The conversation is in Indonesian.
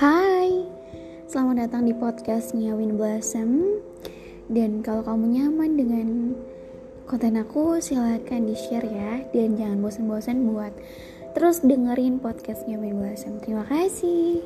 Hai, selamat datang di podcastnya Win Blossom Dan kalau kamu nyaman dengan konten aku silahkan di share ya. Dan jangan bosan-bosan buat terus dengerin podcastnya Win Blossom Terima kasih.